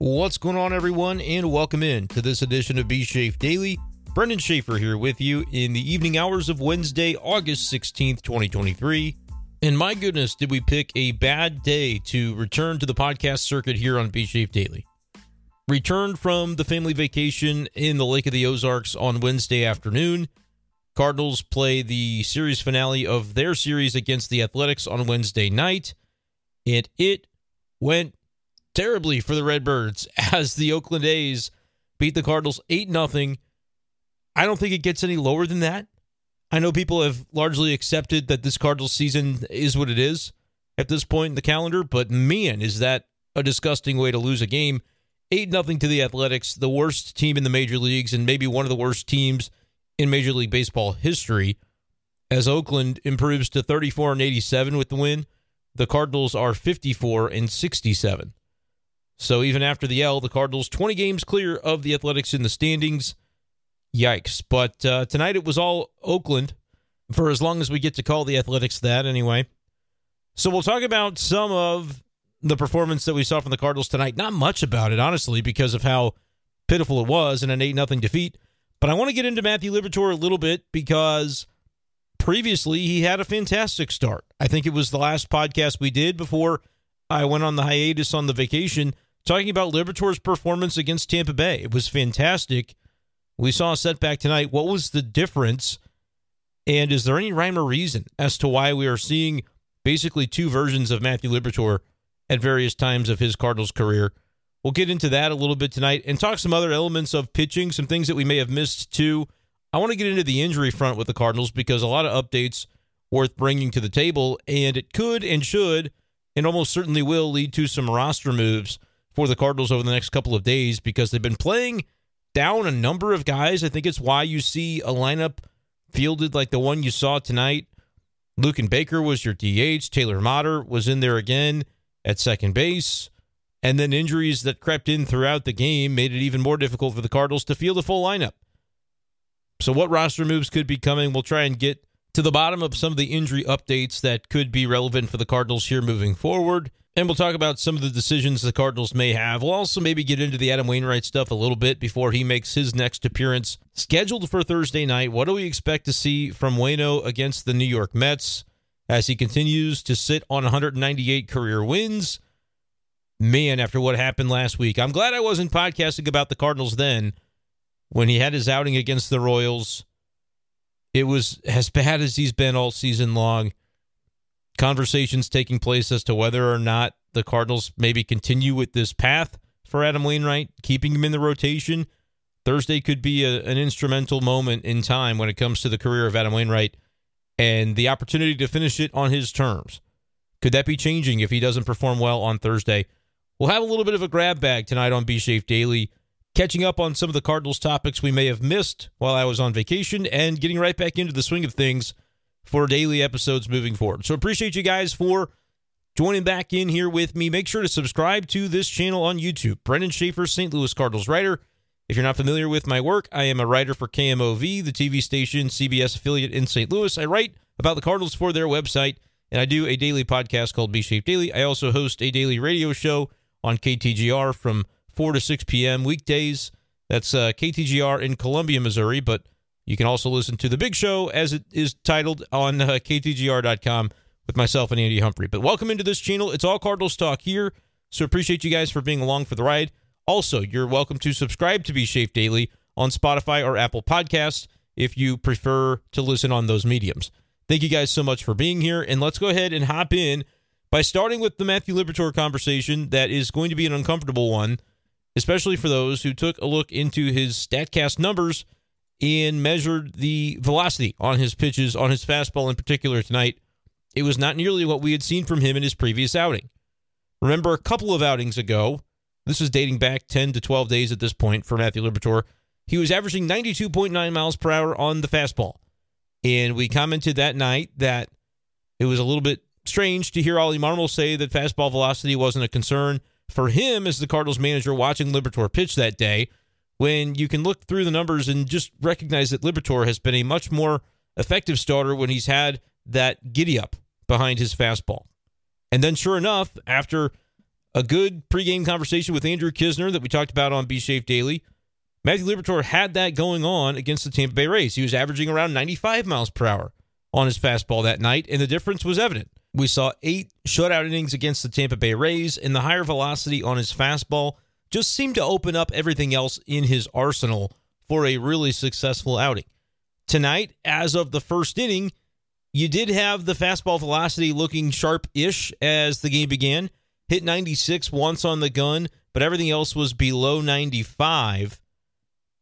What's going on, everyone, and welcome in to this edition of B Shafe Daily. Brenden Schaeffer here with you in the evening hours of Wednesday, August 16th, 2023. And my goodness, did we pick a bad day to return to the podcast circuit here on B Shafe Daily. Returned from the family vacation in the Lake of the Ozarks on Wednesday afternoon. Cardinals play the series finale of their series against the Athletics on Wednesday night, and it went terribly for the Redbirds as the Oakland A's beat the Cardinals 8 0. I don't think it gets any lower than that. I know people have largely accepted that this Cardinals season is what it is at this point in the calendar, but man, is that a disgusting way to lose a game. 8 0 to the Athletics, the worst team in the major leagues and maybe one of the worst teams in Major League Baseball history. As Oakland improves to 34 and 87 with the win, the Cardinals are 54 and 67. So even after the L, the Cardinals 20 games clear of the Athletics in the standings. Yikes. But uh, tonight it was all Oakland for as long as we get to call the Athletics that anyway. So we'll talk about some of the performance that we saw from the Cardinals tonight. Not much about it, honestly, because of how pitiful it was in an 8 0 defeat. But I want to get into Matthew Liberatore a little bit because previously he had a fantastic start. I think it was the last podcast we did before I went on the hiatus on the vacation talking about Liberatore's performance against Tampa Bay. It was fantastic. We saw a setback tonight. What was the difference? And is there any rhyme or reason as to why we are seeing basically two versions of Matthew Liberatore at various times of his Cardinals career? We'll get into that a little bit tonight and talk some other elements of pitching, some things that we may have missed too. I want to get into the injury front with the Cardinals because a lot of updates worth bringing to the table, and it could and should and almost certainly will lead to some roster moves for the Cardinals over the next couple of days because they've been playing down a number of guys. I think it's why you see a lineup fielded like the one you saw tonight. Luken Baker was your DH. Taylor Motter was in there again at second base. And then injuries that crept in throughout the game made it even more difficult for the Cardinals to field a full lineup. So, what roster moves could be coming? We'll try and get to the bottom of some of the injury updates that could be relevant for the Cardinals here moving forward. And we'll talk about some of the decisions the Cardinals may have. We'll also maybe get into the Adam Wainwright stuff a little bit before he makes his next appearance scheduled for Thursday night. What do we expect to see from Waino against the New York Mets as he continues to sit on 198 career wins? Man, after what happened last week, I'm glad I wasn't podcasting about the Cardinals then when he had his outing against the Royals. It was as bad as he's been all season long conversations taking place as to whether or not the Cardinals maybe continue with this path for Adam Wainwright, keeping him in the rotation. Thursday could be a, an instrumental moment in time when it comes to the career of Adam Wainwright and the opportunity to finish it on his terms. Could that be changing if he doesn't perform well on Thursday? We'll have a little bit of a grab bag tonight on B Shafe Daily, catching up on some of the Cardinals topics we may have missed while I was on vacation and getting right back into the swing of things for daily episodes moving forward. So appreciate you guys for joining back in here with me. Make sure to subscribe to this channel on YouTube. Brenden Schaeffer, St. Louis Cardinals writer. If you're not familiar with my work, I am a writer for KMOV, the TV station CBS affiliate in St. Louis. I write about the Cardinals for their website, and I do a daily podcast called B Shafe Daily. I also host a daily radio show on KTGR from 4 to 6 p.m. weekdays. That's uh, KTGR in Columbia, Missouri, but you can also listen to the big show as it is titled on uh, ktgr.com with myself and Andy Humphrey. But welcome into this channel. It's all Cardinals talk here. So appreciate you guys for being along for the ride. Also, you're welcome to subscribe to B Shafe Daily on Spotify or Apple Podcasts if you prefer to listen on those mediums. Thank you guys so much for being here. And let's go ahead and hop in by starting with the Matthew Liberatore conversation that is going to be an uncomfortable one, especially for those who took a look into his StatCast numbers – and measured the velocity on his pitches, on his fastball in particular tonight. It was not nearly what we had seen from him in his previous outing. Remember, a couple of outings ago, this was dating back 10 to 12 days at this point for Matthew Liberatore, he was averaging 92.9 miles per hour on the fastball. And we commented that night that it was a little bit strange to hear Oli Marmol say that fastball velocity wasn't a concern for him as the Cardinals manager watching Liberatore pitch that day when you can look through the numbers and just recognize that Liberatore has been a much more effective starter when he's had that giddy up behind his fastball. And then, sure enough, after a good pregame conversation with Andrew Kisner that we talked about on B Shafe Daily. Matthew Liberatore had that going on against the Tampa Bay Rays. He was averaging around 95 miles per hour on his fastball that night, and the difference was evident. We saw eight shutout innings against the Tampa Bay Rays, and the higher velocity on his fastball just seemed to open up everything else in his arsenal for a really successful outing. Tonight, as of the first inning, you did have the fastball velocity looking sharp ish as the game began. Hit 96 once on the gun, but everything else was below 95.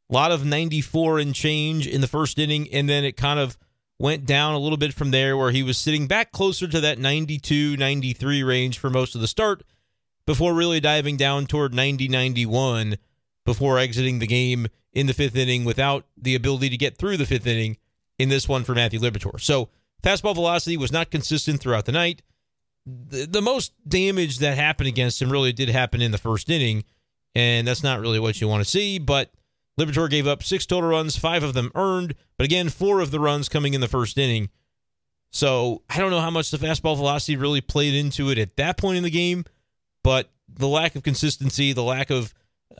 A lot of 94 and change in the first inning, and then it kind of went down a little bit from there where he was sitting back closer to that 92 93 range for most of the start before really diving down toward 90 91 before exiting the game in the fifth inning without the ability to get through the fifth inning in this one for Matthew Liberatore. So fastball velocity was not consistent throughout the night. The, the most damage that happened against him really did happen in the first inning, and that's not really what you want to see, but Liberatore gave up six total runs, five of them earned, but again, four of the runs coming in the first inning. So I don't know how much the fastball velocity really played into it at that point in the game, but the lack of consistency, the lack of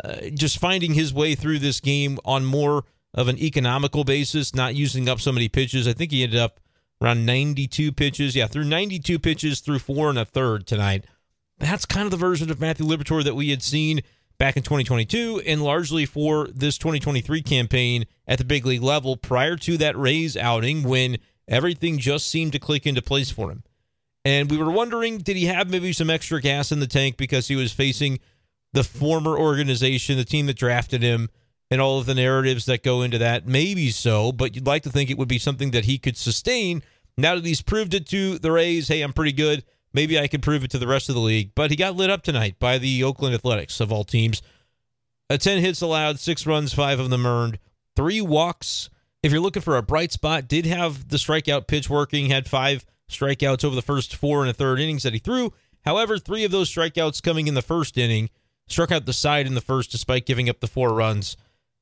uh, just finding his way through this game on more of an economical basis, not using up so many pitches. I think he ended up around 92 pitches. Yeah, through 92 pitches through four and a third tonight. That's kind of the version of Matthew Liberatore that we had seen back in 2022 and largely for this 2023 campaign at the big league level prior to that Rays outing when everything just seemed to click into place for him. And we were wondering did he have maybe some extra gas in the tank because he was facing the former organization, the team that drafted him, and all of the narratives that go into that? Maybe so, but you'd like to think it would be something that he could sustain now that he's proved it to the Rays. Hey, I'm pretty good. Maybe I can prove it to the rest of the league. But he got lit up tonight by the Oakland Athletics, of all teams. A 10 hits allowed, six runs, five of them earned, three walks. If you're looking for a bright spot, did have the strikeout pitch working, had five strikeouts over the first four and a third innings that he threw. However, three of those strikeouts coming in the first inning, struck out the side in the first despite giving up the four runs.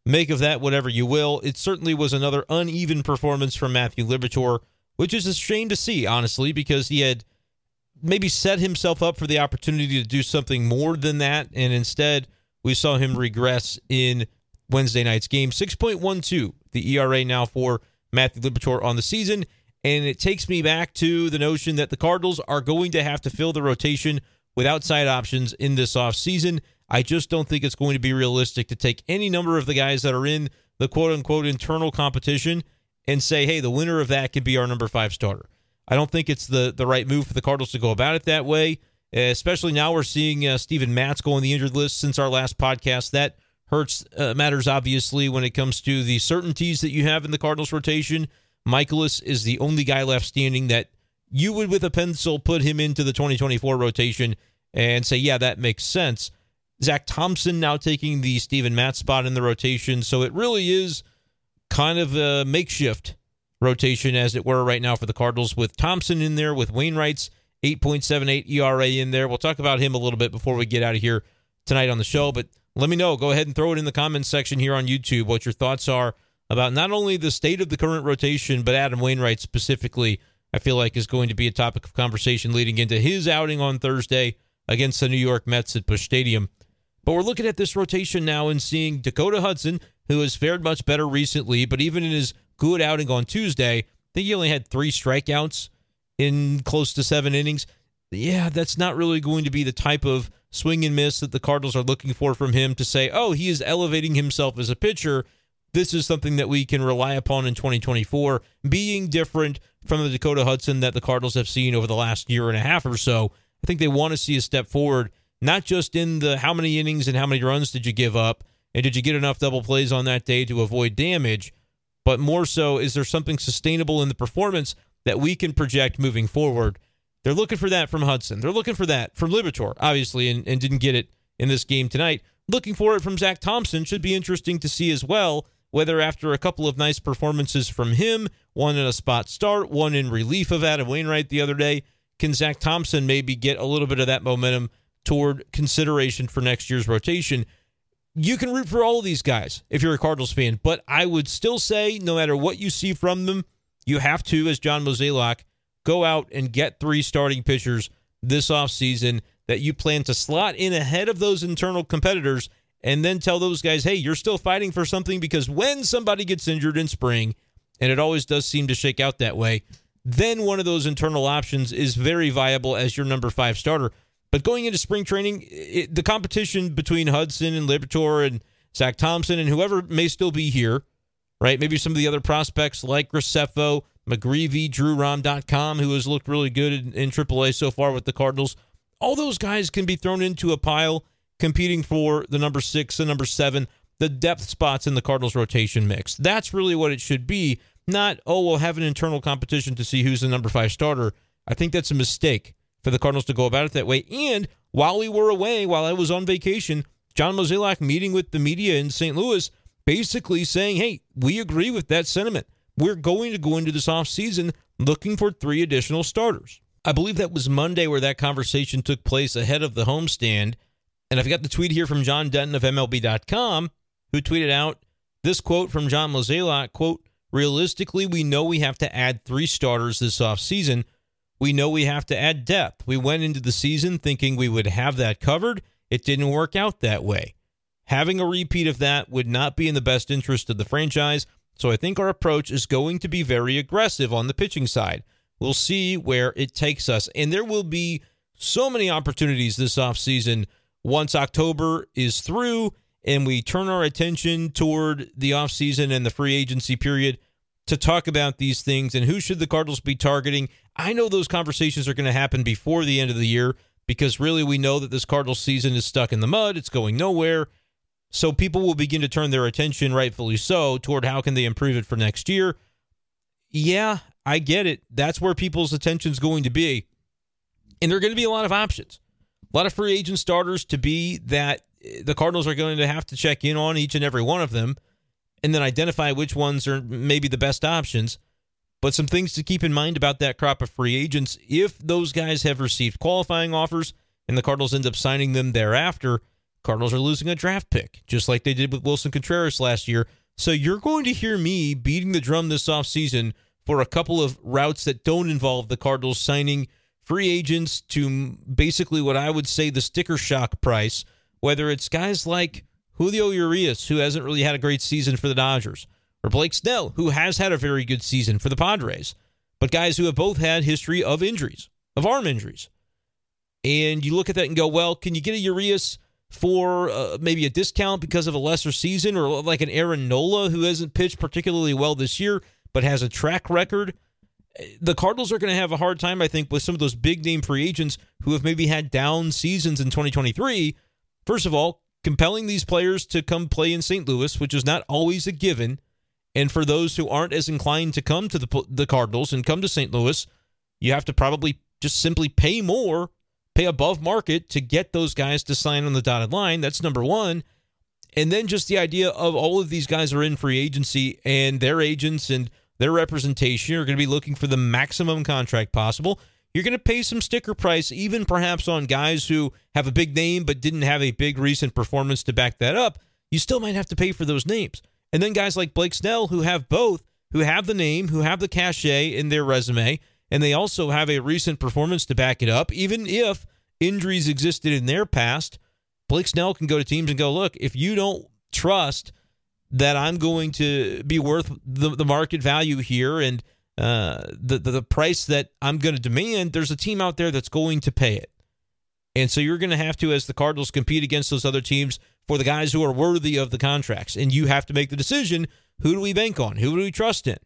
Make of that whatever you will. It certainly was another uneven performance from Matthew Liberatore, which is a shame to see, honestly, because he had maybe set himself up for the opportunity to do something more than that. And instead, we saw him regress in Wednesday night's game. 6.12, the ERA now for Matthew Liberatore on the season. And it takes me back to the notion that the Cardinals are going to have to fill the rotation with outside options in this offseason. I just don't think it's going to be realistic to take any number of the guys that are in the quote unquote internal competition and say, hey, the winner of that could be our number five starter. I don't think it's the the right move for the Cardinals to go about it that way. Especially now we're seeing uh, Steven Matz go on the injured list since our last podcast. That hurts uh, matters obviously when it comes to the certainties that you have in the Cardinals rotation. Mikolas is the only guy left standing that you would, with a pencil, put him into the 2024 rotation and say, yeah, that makes sense. Zach Thompson now taking the Steven Matz spot in the rotation. So it really is kind of a makeshift rotation, as it were, right now for the Cardinals, with Thompson in there, with Wainwright's 8.78 ERA in there. We'll talk about him a little bit before we get out of here tonight on the show, but let me know. Go ahead and throw it in the comments section here on YouTube what your thoughts are about not only the state of the current rotation, but Adam Wainwright specifically. I feel like is going to be a topic of conversation leading into his outing on Thursday against the New York Mets at Busch Stadium. But we're looking at this rotation now and seeing Dakota Hudson, who has fared much better recently, but even in his good outing on Tuesday. I think he only had three strikeouts in close to seven innings. Yeah, that's not really going to be the type of swing and miss that the Cardinals are looking for from him to say, oh, he is elevating himself as a pitcher. This is something that we can rely upon in 2024, being different from the Dakota Hudson that the Cardinals have seen over the last year and a half or so. I think they want to see a step forward, not just in the how many innings and how many runs did you give up, and did you get enough double plays on that day to avoid damage, but more so, is there something sustainable in the performance that we can project moving forward? They're looking for that from Hudson. They're looking for that from Liberatore, obviously, and, and didn't get it in this game tonight. Looking for it from Zach Thompson should be interesting to see as well. Whether after a couple of nice performances from him, one in a spot start, one in relief of Adam Wainwright the other day, can Zach Thompson maybe get a little bit of that momentum toward consideration for next year's rotation? you can root for all of these guys if you're a Cardinals fan, but I would still say no matter what you see from them, you have to, as John Mozeliak, go out and get three starting pitchers this offseason. that you plan to slot in ahead of those internal competitors and then tell those guys, hey, you're still fighting for something because when somebody gets injured in spring, and it always does seem to shake out that way, then one of those internal options is very viable as your number five starter. But going into spring training, it, the competition between Hudson and Liberatore and Zach Thompson and whoever may still be here, right? Maybe some of the other prospects like Graceffo, McGreevy, Drew Rom, who has looked really good in, in AAA so far with the Cardinals. All those guys can be thrown into a pile competing for the number six and number seven, the depth spots in the Cardinals rotation mix. That's really what it should be. Not, oh, we'll have an internal competition to see who's the number five starter. I think that's a mistake for the Cardinals to go about it that way. And while we were away, while I was on vacation, John Mozeliak meeting with the media in St. Louis, basically saying, hey, we agree with that sentiment. We're going to go into this offseason looking for three additional starters. I believe that was Monday where that conversation took place ahead of the homestand. And I've got the tweet here from John Denton of MLB.com, who tweeted out this quote from John Mozeliak, quote, realistically, we know we have to add three starters this offseason. We know we have to add depth. We went into the season thinking we would have that covered. It didn't work out that way. Having a repeat of that would not be in the best interest of the franchise. So I think our approach is going to be very aggressive on the pitching side. We'll see where it takes us. And there will be so many opportunities this offseason once October is through and we turn our attention toward the offseason and the free agency period to talk about these things and who should the Cardinals be targeting. I know those conversations are going to happen before the end of the year because really we know that this Cardinals season is stuck in the mud, it's going nowhere. So people will begin to turn their attention, rightfully so, toward how can they improve it for next year. Yeah, I get it. That's where people's attention is going to be. And there are going to be a lot of options. A lot of free agent starters to be that eh, the Cardinals are going to have to check in on each and every one of them and then identify which ones are maybe the best options. But some things to keep in mind about that crop of free agents if those guys have received qualifying offers and the Cardinals end up signing them thereafter – Cardinals are losing a draft pick, just like they did with Wilson Contreras last year. So you're going to hear me beating the drum this offseason for a couple of routes that don't involve the Cardinals signing free agents to basically what I would say the sticker shock price, whether it's guys like Julio Urias, who hasn't really had a great season for the Dodgers, or Blake Snell, who has had a very good season for the Padres, but guys who have both had history of injuries, of arm injuries. And you look at that and go, well, can you get a Urias for uh, maybe a discount because of a lesser season, or like an Aaron Nola who hasn't pitched particularly well this year but has a track record. The Cardinals are going to have a hard time, I think, with some of those big name free agents who have maybe had down seasons in 2023. First of all, compelling these players to come play in St. Louis, which is not always a given. And for those who aren't as inclined to come to the the Cardinals and come to St. Louis, you have to probably just simply pay more pay above market to get those guys to sign on the dotted line. That's number one. And then just the idea of all of these guys are in free agency and their agents and their representation You're going to be looking for the maximum contract possible. You're going to pay some sticker price, even perhaps on guys who have a big name but didn't have a big recent performance to back that up. You still might have to pay for those names. And then guys like Blake Snell, who have both, who have the name, who have the cachet in their resume, and they also have a recent performance to back it up. Even if injuries existed in their past, Blake Snell can go to teams and go, look, if you don't trust that I'm going to be worth the, the market value here and uh, the, the, the price that I'm going to demand, there's a team out there that's going to pay it. And so you're going to have to, as the Cardinals compete against those other teams, for the guys who are worthy of the contracts. And you have to make the decision who do we bank on? Who do we trust in?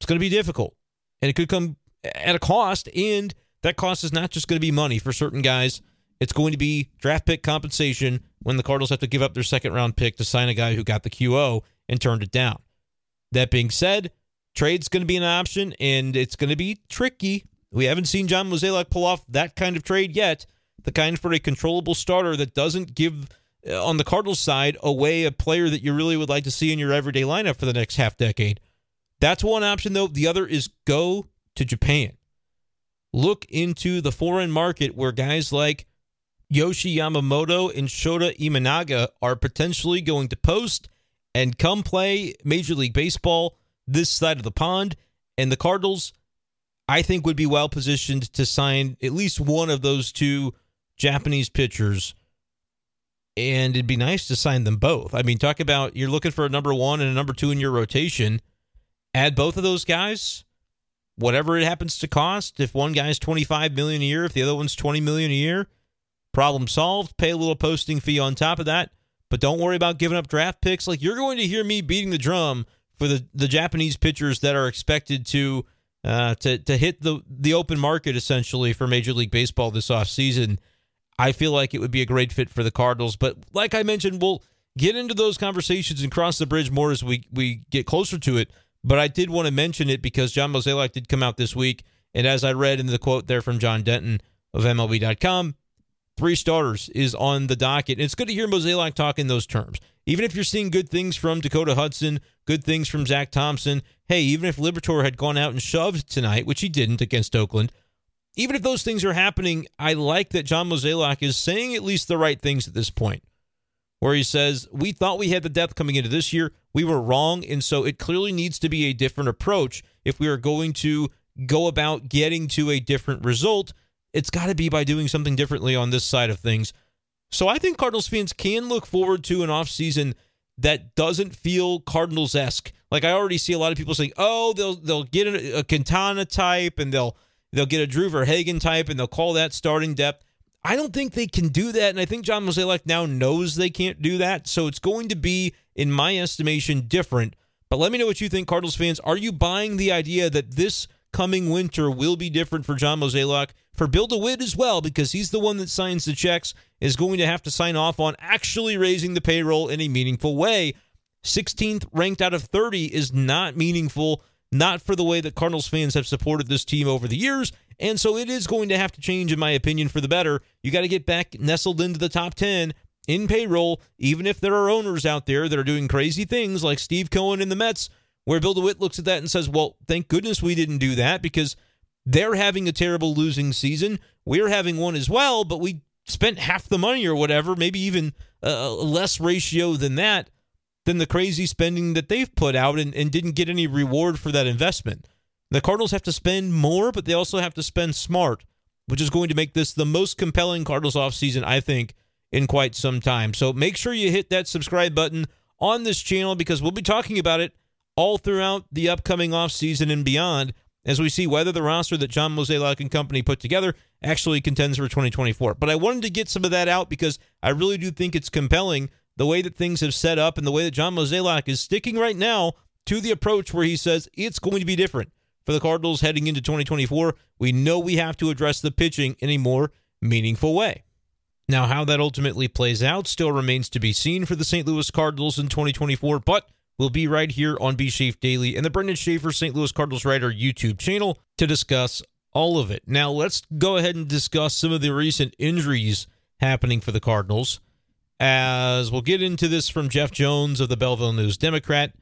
It's going to be difficult. And it could come at a cost. And that cost is not just going to be money for certain guys. It's going to be draft pick compensation when the Cardinals have to give up their second round pick to sign a guy who got the QO and turned it down. That being said, trade's going to be an option and it's going to be tricky. We haven't seen John Mozeliak pull off that kind of trade yet. The kind for a controllable starter that doesn't give uh, on the Cardinals side away a player that you really would like to see in your everyday lineup for the next half decade. That's one option though. The other is go to Japan. Look into the foreign market where guys like Yoshi Yamamoto and Shota Imanaga are potentially going to post and come play Major League Baseball this side of the pond. And the Cardinals, I think, would be well positioned to sign at least one of those two Japanese pitchers, and it'd be nice to sign them both. I mean, talk about you're looking for a number one and a number two in your rotation. Add both of those guys, whatever it happens to cost. If one guy's 25 million a year, if the other one's 20 million a year, problem solved. Pay a little posting fee on top of that, but don't worry about giving up draft picks. Like you're going to hear me beating the drum for the the Japanese pitchers that are expected to uh, to to hit the the open market essentially for Major League Baseball this offseason. I feel like it would be a great fit for the Cardinals, but like I mentioned, we'll get into those conversations and cross the bridge more as we we get closer to it. But I did want to mention it because John Mozeliak did come out this week, and as I read in the quote there from John Denton of MLB.com, three starters is on the docket. And it's good to hear Mozeliak talk in those terms. Even if you're seeing good things from Dakota Hudson, good things from Zach Thompson, hey, even if Liberatore had gone out and shoved tonight, which he didn't against Oakland, even if those things are happening, I like that John Mozeliak is saying at least the right things at this point. Where he says, We thought we had the depth coming into this year. We were wrong. And so it clearly needs to be a different approach if we are going to go about getting to a different result it's got to be by doing something differently on this side of things. So I think Cardinals fans can look forward to an offseason that doesn't feel Cardinals esque. Like I already see a lot of people saying, "Oh, they'll they'll get a, Quintana type and they'll they'll get a Drew Verhagen type and they'll call that starting depth." I don't think they can do that, and I think John Mozeliak now knows they can't do that. So it's going to be, in my estimation, different. But let me know what you think, Cardinals fans. Are you buying the idea that this coming winter will be different for John Mozeliak? For Bill DeWitt as well, because he's the one that signs the checks, is going to have to sign off on actually raising the payroll in a meaningful way. 16th ranked out of 30 is not meaningful, not for the way that Cardinals fans have supported this team over the years. And so it is going to have to change, in my opinion, for the better. You got to get back nestled into the top 10 in payroll, even if there are owners out there that are doing crazy things like Steve Cohen and the Mets, where Bill DeWitt looks at that and says, well, thank goodness we didn't do that because they're having a terrible losing season. We're having one as well, but we spent half the money or whatever, maybe even a less ratio than that, than the crazy spending that they've put out and, and didn't get any reward for that investment. The Cardinals have to spend more, but they also have to spend smart, which is going to make this the most compelling Cardinals offseason, I think, in quite some time. So make sure you hit that subscribe button on this channel because we'll be talking about it all throughout the upcoming offseason and beyond as we see whether the roster that John Mozeliak and company put together actually contends for 2024. But I wanted to get some of that out because I really do think it's compelling the way that things have set up and the way that John Mozeliak is sticking right now to the approach where he says it's going to be different for the Cardinals heading into 2024. We know we have to address the pitching in a more meaningful way. Now, how that ultimately plays out still remains to be seen for the St. Louis Cardinals in 2024, but will be right here on B Shafe Daily and the Brenden Schaeffer St. Louis Cardinals Writer YouTube channel to discuss all of it. Now, let's go ahead and discuss some of the recent injuries happening for the Cardinals. As we'll get into this from Jeff Jones of the Belleville News Democrat,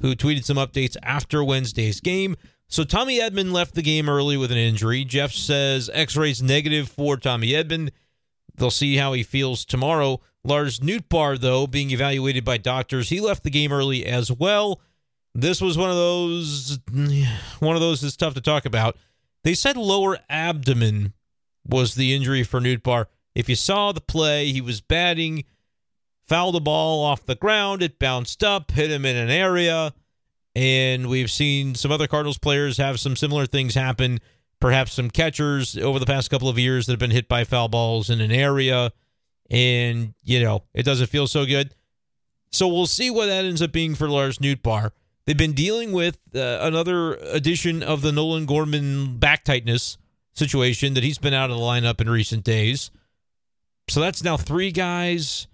who tweeted some updates after Wednesday's game. So, Tommy Edman left the game early with an injury. Jeff says x rays negative for Tommy Edman. They'll see how he feels tomorrow. Lars Nootbaar, though, being evaluated by doctors, he left the game early as well. This was one of those one of those that's tough to talk about. They said lower abdomen was the injury for Nootbaar. If you saw the play, he was batting, fouled the ball off the ground, it bounced up, hit him in an area, and we've seen some other Cardinals players have some similar things happen. Perhaps some catchers over the past couple of years that have been hit by foul balls in an area and you know it doesn't feel so good. So we'll see what that ends up being for Lars Nootbaar. They've been dealing with uh, another edition of the Nolan Gorman back tightness situation that he's been out of the lineup in recent days. So that's now three guys.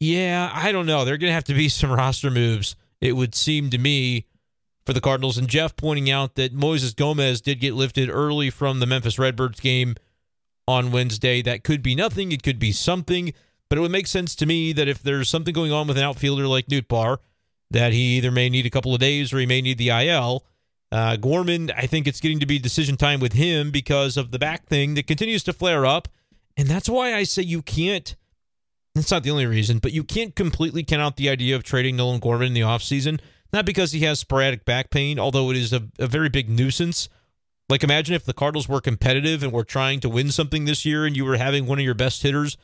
Yeah, I don't know. There are going to have to be some roster moves, it would seem to me, for the Cardinals. And Jeff pointing out that Moises Gomez did get lifted early from the Memphis Redbirds game on Wednesday. That could be nothing, it could be something, but it would make sense to me that if there's something going on with an outfielder like Nootbaar, that he either may need a couple of days or he may need the IL. Uh, Gorman, I think it's getting to be decision time with him because of the back thing that continues to flare up. And that's why I say you can't, that's not the only reason, but you can't completely count out the idea of trading Nolan Gorman in the offseason. Not because he has sporadic back pain, although it is a, a very big nuisance Like, imagine if the Cardinals were competitive and were trying to win something this year and you were having one of your best hitters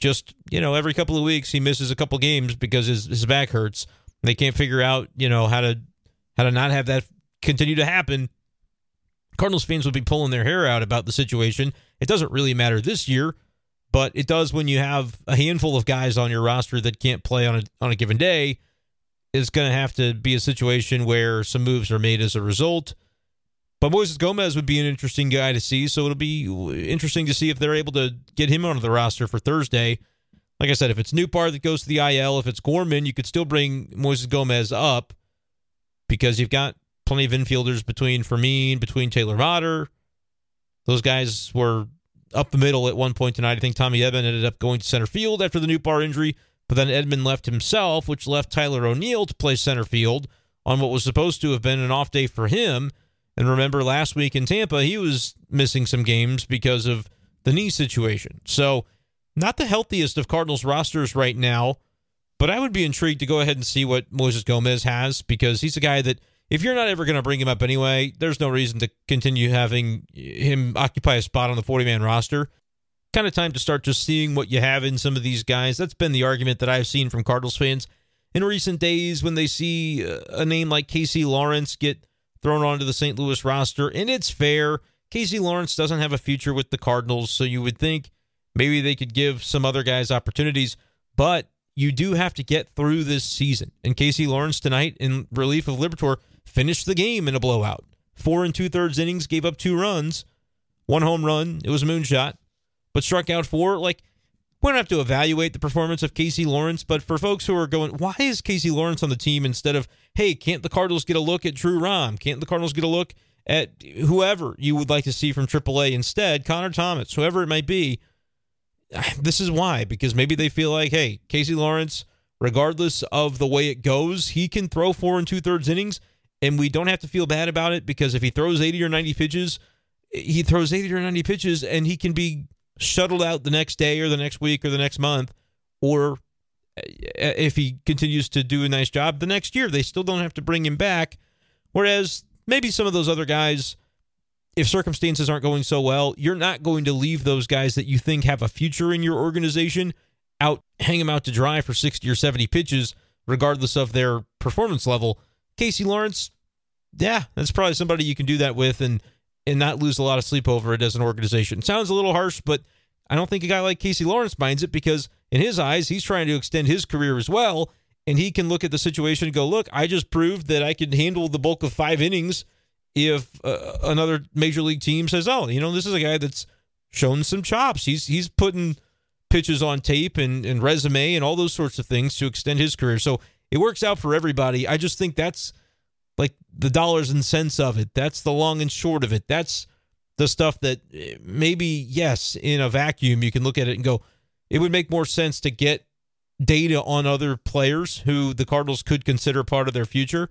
just, you know, every couple of weeks he misses a couple games because his, his back hurts. They can't figure out, you know, how to how to not have that continue to happen. Cardinals fans would be pulling their hair out about the situation. It doesn't really matter this year, but it does when you have a handful of guys on your roster that can't play on a on a given day. It's going to have to be a situation where some moves are made as a result. But Moises Gomez would be an interesting guy to see. So it'll be interesting to see if they're able to get him onto the roster for Thursday. Like I said, if it's Nootbaar that goes to the IL, if it's Gorman, you could still bring Moises Gomez up because you've got plenty of infielders between Fermin, between Taylor Motter. Those guys were up the middle at one point tonight. I think Tommy Edman ended up going to center field after the Nootbaar injury, but then Edman left himself, which left Tyler O'Neill to play center field on what was supposed to have been an off day for him. And remember, last week in Tampa, he was missing some games because of the knee situation. So, not the healthiest of Cardinals rosters right now, but I would be intrigued to go ahead and see what Moises Gomez has because he's a guy that, if you're not ever going to bring him up anyway, there's no reason to continue having him occupy a spot on the 40 man roster. Kind of time to start just seeing what you have in some of these guys. That's been the argument that I've seen from Cardinals fans in recent days when they see a name like Casey Lawrence get thrown onto the St. Louis roster. And it's fair. Casey Lawrence doesn't have a future with the Cardinals, so you would think maybe they could give some other guys opportunities. But you do have to get through this season. And Casey Lawrence tonight, in relief of Liberatore, finished the game in a blowout. Four and two thirds innings, gave up two runs, one home run. It was a moonshot, but struck out four. Like, we don't have to evaluate the performance of Casey Lawrence, but for folks who are going, why is Casey Lawrence on the team instead of, hey, can't the Cardinals get a look at Drew Rom? Can't the Cardinals get a look at whoever you would like to see from AAA instead, Connor Thomas, whoever it might be? This is why, because maybe they feel like, hey, Casey Lawrence, regardless of the way it goes, he can throw four and two thirds innings, and we don't have to feel bad about it because if he throws 80 or 90 pitches, he throws 80 or 90 pitches and he can be shuttled out the next day or the next week or the next month, or uh, if he continues to do a nice job the next year, they still don't have to bring him back. Whereas maybe some of those other guys, if circumstances aren't going so well, you're not going to leave those guys that you think have a future in your organization out, hang them out to dry for 60 or 70 pitches, regardless of their performance level. Casey Lawrence, yeah, that's probably somebody you can do that with. And and not lose a lot of sleep over it as an organization. Sounds a little harsh, but I don't think a guy like Casey Lawrence minds it because in his eyes, he's trying to extend his career as well. And he can look at the situation and go, look, I just proved that I can handle the bulk of five innings if uh, another major league team says, oh, you know, this is a guy that's shown some chops. He's he's putting pitches on tape and, and resume and all those sorts of things to extend his career. So it works out for everybody. I just think that's like the dollars and cents of it. That's the long and short of it. That's the stuff that maybe, yes, in a vacuum, you can look at it and go, it would make more sense to get data on other players who the Cardinals could consider part of their future.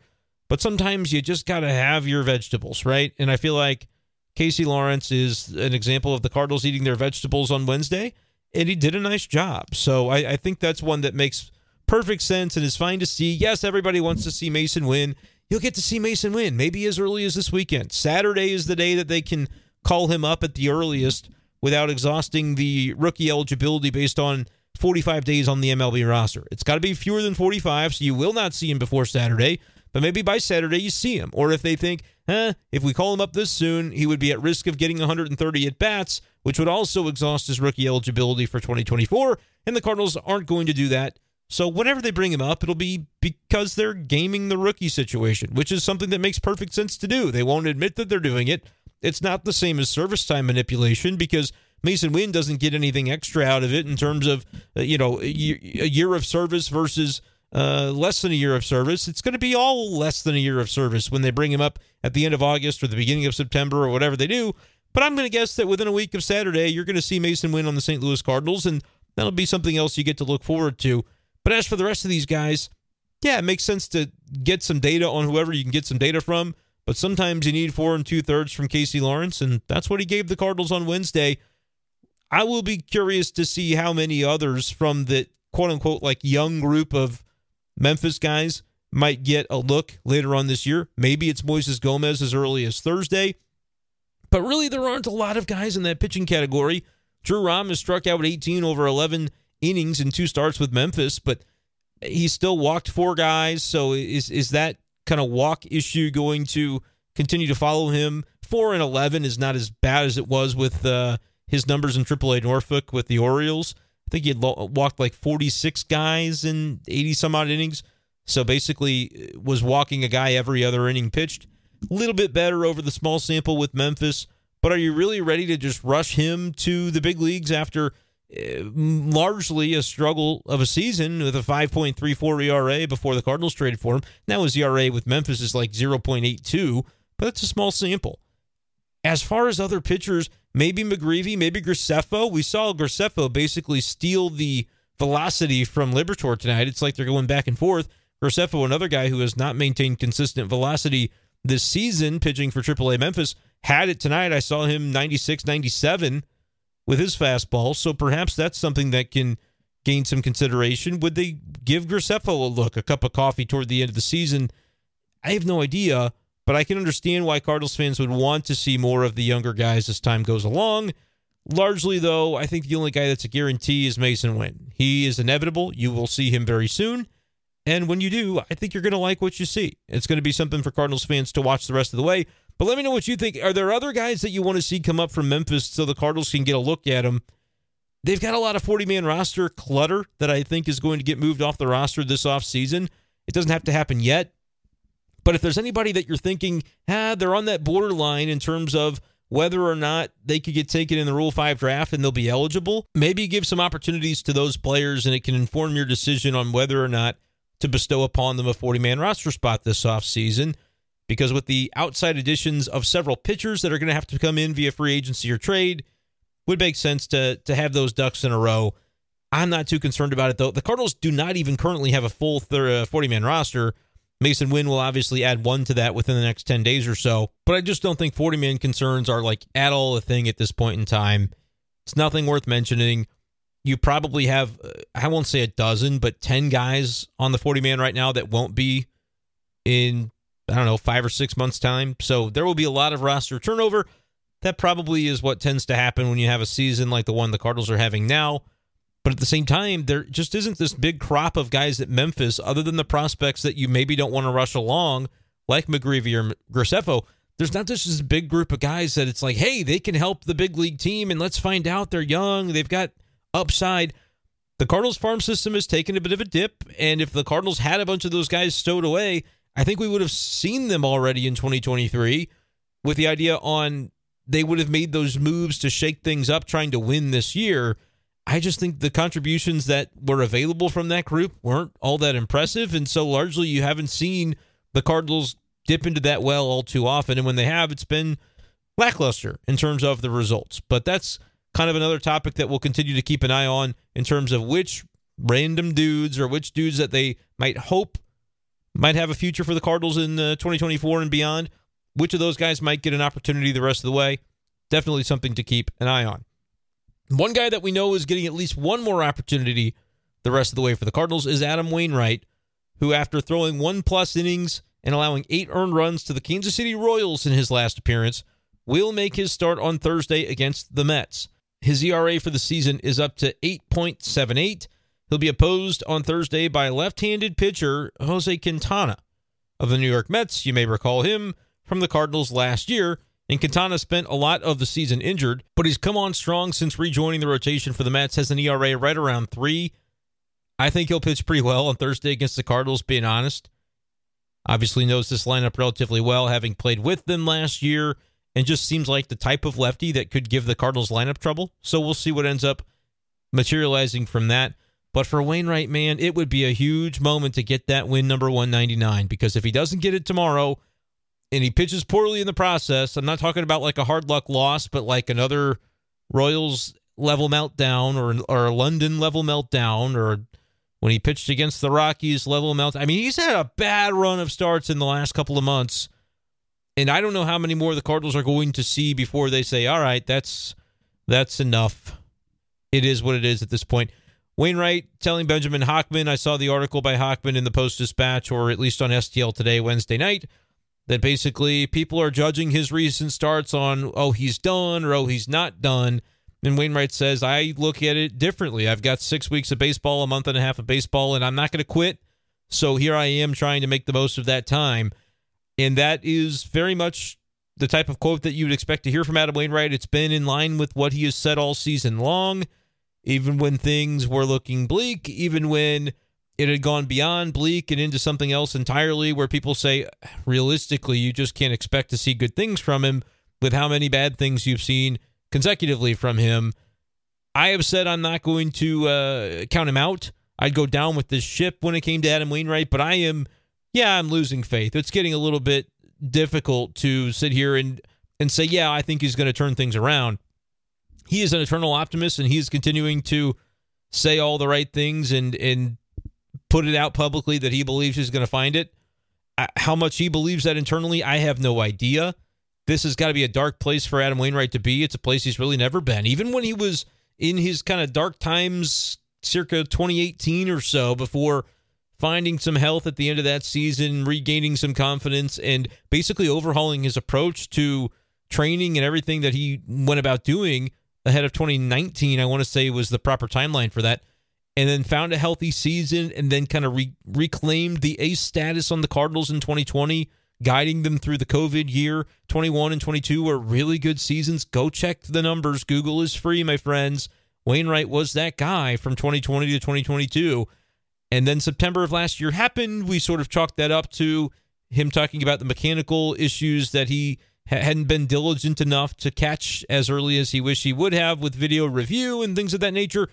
But sometimes you just got to have your vegetables, right? And I feel like Casey Lawrence is an example of the Cardinals eating their vegetables on Wednesday, and he did a nice job. So I, I think that's one that makes perfect sense and is fine to see. Yes, everybody wants to see Masyn Winn you'll get to see Masyn Winn, maybe as early as this weekend. Saturday is the day that they can call him up at the earliest without exhausting the rookie eligibility based on 45 days on the MLB roster. It's got to be fewer than 45, so you will not see him before Saturday, but maybe by Saturday you see him. Or if they think, eh, if we call him up this soon, he would be at risk of getting 130 at bats, which would also exhaust his rookie eligibility for 2024, and the Cardinals aren't going to do that. So whenever they bring him up, it'll be because they're gaming the rookie situation, which is something that makes perfect sense to do. They won't admit that they're doing it. It's not the same as service time manipulation because Masyn Winn doesn't get anything extra out of it in terms of uh, you know a year of service versus uh, less than a year of service. It's going to be all less than a year of service when they bring him up at the end of August or the beginning of September or whatever they do. But I'm going to guess that within a week of Saturday, you're going to see Masyn Winn on the St. Louis Cardinals, and that'll be something else you get to look forward to. But as for the rest of these guys, yeah, it makes sense to get some data on whoever you can get some data from. But sometimes you need four and two thirds from Casey Lawrence, and that's what he gave the Cardinals on Wednesday. I will be curious to see how many others from the quote unquote like young group of Memphis guys might get a look later on this year. Maybe it's Moises Gomez as early as Thursday. But really, there aren't a lot of guys in that pitching category. Drew Rom has struck out 18 over 11 innings in two starts with Memphis, but he still walked four guys. So is is that kind of walk issue going to continue to follow him? Four and 11 is not as bad as it was with uh, his numbers in AAA Norfolk with the Orioles. I think he had walked like 46 guys in 80 some odd innings. So basically, uh, was walking a guy every other inning pitched. A little bit better over the small sample with Memphis. But are you really ready to just rush him to the big leagues after Uh, largely a struggle of a season with a 5.34 ERA before the Cardinals traded for him? Now his ERA with Memphis is like 0.82, but it's a small sample. As far as other pitchers, maybe McGreevy, maybe Graceffo. We saw Graceffo basically steal the velocity from Liberatore tonight. It's like they're going back and forth. Graceffo, another guy who has not maintained consistent velocity this season, pitching for AAA Memphis, had it tonight. I saw him 96, 97 with his fastball. So perhaps that's something that can gain some consideration. Would they give Graceffo a look, a cup of coffee toward the end of the season? I have no idea. But I can understand why Cardinals fans would want to see more of the younger guys as time goes along. Largely, though, I think the only guy that's a guarantee is Masyn Winn. He is inevitable. You will see him very soon. And when you do, I think you're going to like what you see. It's going to be something for Cardinals fans to watch the rest of the way. But let me know what you think. Are there other guys that you want to see come up from Memphis so the Cardinals can get a look at them? They've got a lot of 40 man roster clutter that I think is going to get moved off the roster this offseason. It doesn't have to happen yet, but if there's anybody that you're thinking, ah, they're on that borderline in terms of whether or not they could get taken in the Rule 5 draft and they'll be eligible, maybe give some opportunities to those players and it can inform your decision on whether or not to bestow upon them a 40 man roster spot this offseason. Because with the outside additions of several pitchers that are going to have to come in via free agency or trade, would make sense to to have those ducks in a row. I'm not too concerned about it though. The Cardinals do not even currently have a full 40 uh, man roster. Masyn Winn will obviously add one to that within the next 10 days or so. But I just don't think 40 man concerns are like at all a thing at this point in time. It's nothing worth mentioning. You probably have, uh, I won't say a dozen, but 10 guys on the 40 man right now that won't be in, I don't know, five or six months' time. So there will be a lot of roster turnover. That probably is what tends to happen when you have a season like the one the Cardinals are having now. But at the same time, there just isn't this big crop of guys at Memphis, other than the prospects that you maybe don't want to rush along, like McGreevy or Graceffo. There's not just this big group of guys that it's like, hey, they can help the big league team, and let's find out they're young, they've got upside. The Cardinals farm system has taken a bit of a dip, and if the Cardinals had a bunch of those guys stowed away, I think we would have seen them already in 2023 with the idea on they would have made those moves to shake things up trying to win this year. I just think the contributions that were available from that group weren't all that impressive. And so largely you haven't seen the Cardinals dip into that well all too often. And when they have, it's been lackluster in terms of the results. But that's kind of another topic that we'll continue to keep an eye on in terms of which random dudes or which dudes that they might hope might have a future for the Cardinals in uh, 2024 and beyond. Which of those guys might get an opportunity the rest of the way? Definitely something to keep an eye on. One guy that we know is getting at least one more opportunity the rest of the way for the Cardinals is Adam Wainwright, who, after throwing one plus innings and allowing eight earned runs to the Kansas City Royals in his last appearance, will make his start on Thursday against the Mets. His ERA for the season is up to 8.78. He'll be opposed on Thursday by left handed pitcher Jose Quintana of the New York Mets. You may recall him from the Cardinals last year and Quintana spent a lot of the season injured, but he's come on strong since rejoining the rotation for the Mets, has an ERA right around three. I think he'll pitch pretty well on Thursday against the Cardinals, being honest. Obviously knows this lineup relatively well, having played with them last year, and just seems like the type of lefty that could give the Cardinals lineup trouble. So we'll see what ends up materializing from that. But for Wainwright, man, it would be a huge moment to get that win number 199 because if he doesn't get it tomorrow, and he pitches poorly in the process. I'm not talking about like a hard luck loss, but like another Royals level meltdown or or a London level meltdown or when he pitched against the Rockies level meltdown. I mean, he's had a bad run of starts in the last couple of months. And I don't know how many more the Cardinals are going to see before they say, "All right, that's that's enough." It is what it is at this point. Wainwright telling Benjamin Hochman, I saw the article by Hochman in the Post Dispatch or at least on STL today, Wednesday night that basically people are judging his recent starts on, oh, he's done or oh, he's not done. And Wainwright says, I look at it differently. I've got six weeks of baseball, a month and a half of baseball, and I'm not going to quit. So here I am trying to make the most of that time. And that is very much the type of quote that you'd expect to hear from Adam Wainwright. It's been in line with what he has said all season long, even when things were looking bleak, even when it had gone beyond bleak and into something else entirely, where people say, realistically, you just can't expect to see good things from him with how many bad things you've seen consecutively from him. I have said I'm not going to uh, count him out. I'd go down with this ship when it came to Adam Wainwright, but I am, yeah, I'm losing faith. It's getting a little bit difficult to sit here and and say, yeah, I think he's going to turn things around. He is an eternal optimist, and he is continuing to say all the right things and and put it out publicly that he believes he's going to find it. How much he believes that internally, I have no idea. This has got to be a dark place for Adam Wainwright to be. It's a place he's really never been. Even when he was in his kind of dark times, circa 2018 or so, before finding some health at the end of that season, regaining some confidence, and basically overhauling his approach to training and everything that he went about doing ahead of 2019. I want to say was the proper timeline for that. And then found a healthy season and then kind of re- reclaimed the ace status on the Cardinals in 2020, guiding them through the COVID year. 21 and 22 were really good seasons. Go check the numbers. Google is free, my friends. Wainwright was that guy from 2020 to 2022 and then September of last year happened. We sort of chalked that up to him talking about the mechanical issues that he hadn't been diligent enough to catch as early as he wished he would have with video review and things of that nature.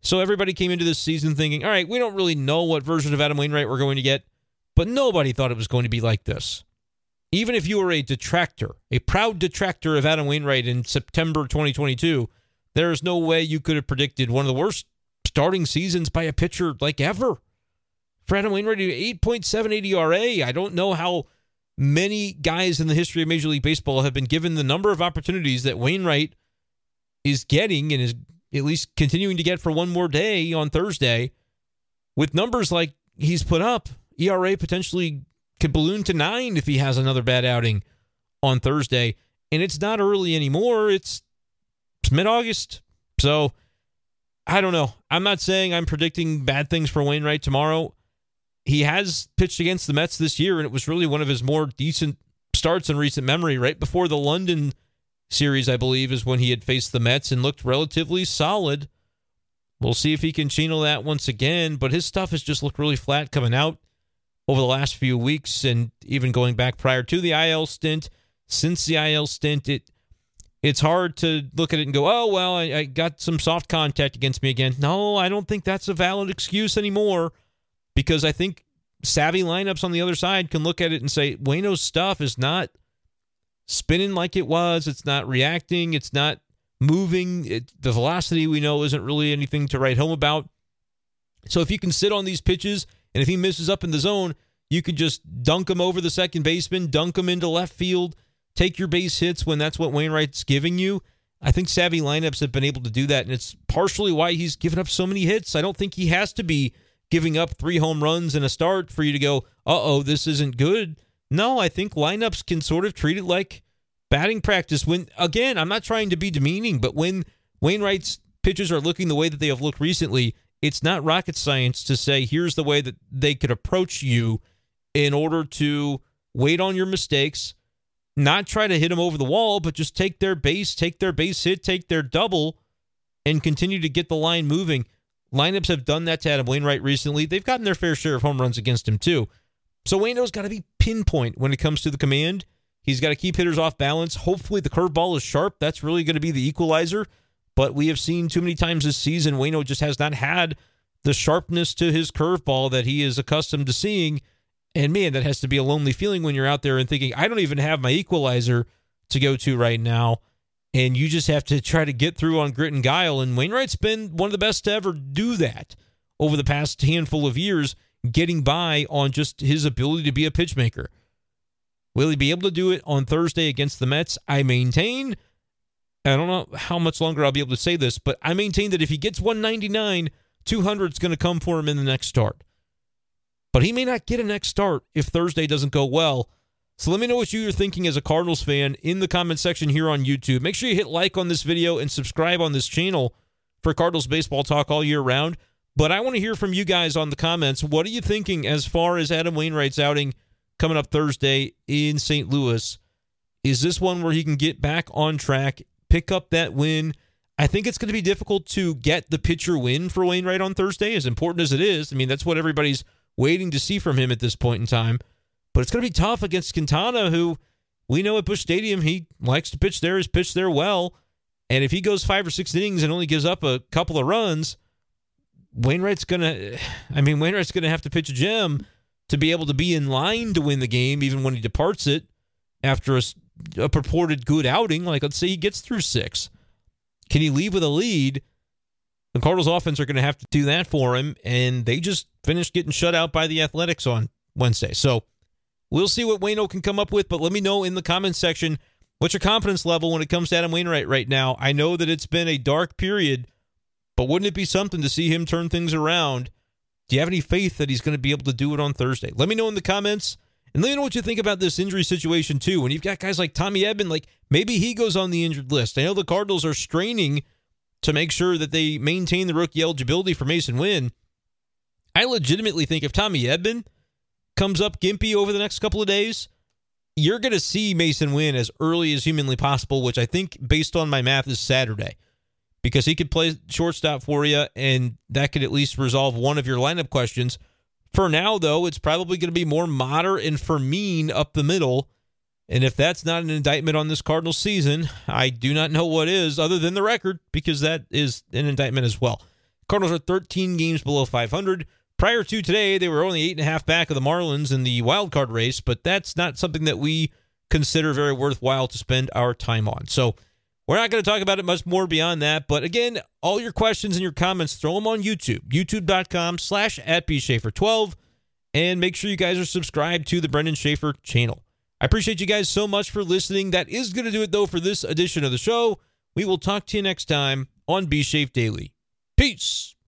So everybody came into this season thinking, all right, we don't really know what version of Adam Wainwright we're going to get, but nobody thought it was going to be like this. Even if you were a detractor, a proud detractor of Adam Wainwright in September 2022, there is no way you could have predicted one of the worst starting seasons by a pitcher like ever. For Adam Wainwright, 8.78 ERA. I don't know how many guys in the history of Major League Baseball have been given the number of opportunities that Wainwright is getting and is at least continuing to get for one more day on Thursday with numbers like he's put up. ERA potentially could balloon to nine if he has another bad outing on Thursday. And it's not early anymore. It's, it's mid August. So I don't know. I'm not saying I'm predicting bad things for Wainwright tomorrow. He has pitched against the Mets this year, and it was really one of his more decent starts in recent memory. Right before the London series, I believe, is when he had faced the Mets and looked relatively solid. We'll see if he can channel that once again, but his stuff has just looked really flat coming out over the last few weeks and even going back prior to the IL stint. Since the IL stint, it it's hard to look at it and go, oh, well, I, I, got some soft contact against me again. No, I don't think that's a valid excuse anymore because I think savvy lineups on the other side can look at it and say, Waino's stuff is not spinning like it was. It's not reacting. It's not moving. It, the velocity we know isn't really anything to write home about. So if you can sit on these pitches and if he misses up in the zone, you could just dunk him over the second baseman, dunk him into left field take your base hits when that's what Wainwright's giving you. I think savvy lineups have been able to do that, and it's partially why he's given up so many hits. I don't think he has to be giving up three home runs and a start for you to go, uh oh, this isn't good. No, I think lineups can sort of treat it like batting practice. When, again, I'm not trying to be demeaning, but when Wainwright's pitches are looking the way that they have looked recently, it's not rocket science to say, here's the way that they could approach you in order to wait on your mistakes not try to hit them over the wall, but just take their base, take their base hit, take their double, and continue to get the line moving. Lineups have done that to Adam Wainwright recently. They've gotten their fair share of home runs against him, too. So Waino's got to be pinpoint when it comes to the command. He's got to keep hitters off balance. Hopefully, the curveball is sharp. That's really going to be the equalizer. But we have seen too many times this season, Waino just has not had the sharpness to his curveball that he is accustomed to seeing. And man, that has to be a lonely feeling when you're out there and thinking, I don't even have my equalizer to go to right now. And you just have to try to get through on grit and guile. And Wainwright's been one of the best to ever do that over the past handful of years, getting by on just his ability to be a pitch maker. Will he be able to do it on Thursday against the Mets? I maintain. I don't know how much longer I'll be able to say this, but I maintain that if he gets 199, 200 is going to come for him in the next start. But he may not get a next start if Thursday doesn't go well. So let me know what you're thinking as a Cardinals fan in the comment section here on YouTube. Make sure you hit like on this video and subscribe on this channel for Cardinals baseball talk all year round. But I want to hear from you guys on the comments. What are you thinking as far as Adam Wainwright's outing coming up Thursday in St. Louis? Is this one where he can get back on track, pick up that win? I think it's going to be difficult to get the pitcher win for Wainwright on Thursday, as important as it is. I mean, that's what everybody's waiting to see from him at this point in time. But it's going to be tough against Quintana, who we know at Busch Stadium, he likes to pitch there, he's pitched there well. And if he goes five or six innings and only gives up a couple of runs, Wainwright's going to, I mean, Wainwright's to have to pitch a gem to be able to be in line to win the game, even when he departs it after a, a purported good outing. Like, let's say he gets through six. Can he leave with a lead? The Cardinals offense are going to have to do that for him, and they just finished getting shut out by the Athletics on Wednesday. So we'll see what Waino can come up with, but let me know in the comments section what's your confidence level when it comes to Adam Wainwright right now. I know that it's been a dark period, but wouldn't it be something to see him turn things around? Do you have any faith that he's going to be able to do it on Thursday? Let me know in the comments. And let me know what you think about this injury situation, too. When you've got guys like Tommy Edman, like maybe he goes on the injured list. I know the Cardinals are straining to make sure that they maintain the rookie eligibility for Masyn Winn. I legitimately think if Tommy Edman comes up gimpy over the next couple of days, you're going to see Masyn Winn as early as humanly possible, which I think, based on my math, is Saturday. Because he could play shortstop for you, and that could at least resolve one of your lineup questions. For now, though, it's probably going to be more Motter and Fermin up the middle. And if that's not an indictment on this Cardinals season, I do not know what is, other than the record, because that is an indictment as well. Cardinals are 13 games below 500. Prior to today, they were only eight and a half back of the Marlins in the wild card race, but that's not something that we consider very worthwhile to spend our time on. So we're not going to talk about it much more beyond that. But again, all your questions and your comments, throw them on YouTube, youtube.com slash at bschaeffer12. And make sure you guys are subscribed to the Brenden Schaeffer channel. I appreciate you guys so much for listening. That is going to do it, though, for this edition of the show. We will talk to you next time on B Shafe Daily. Peace.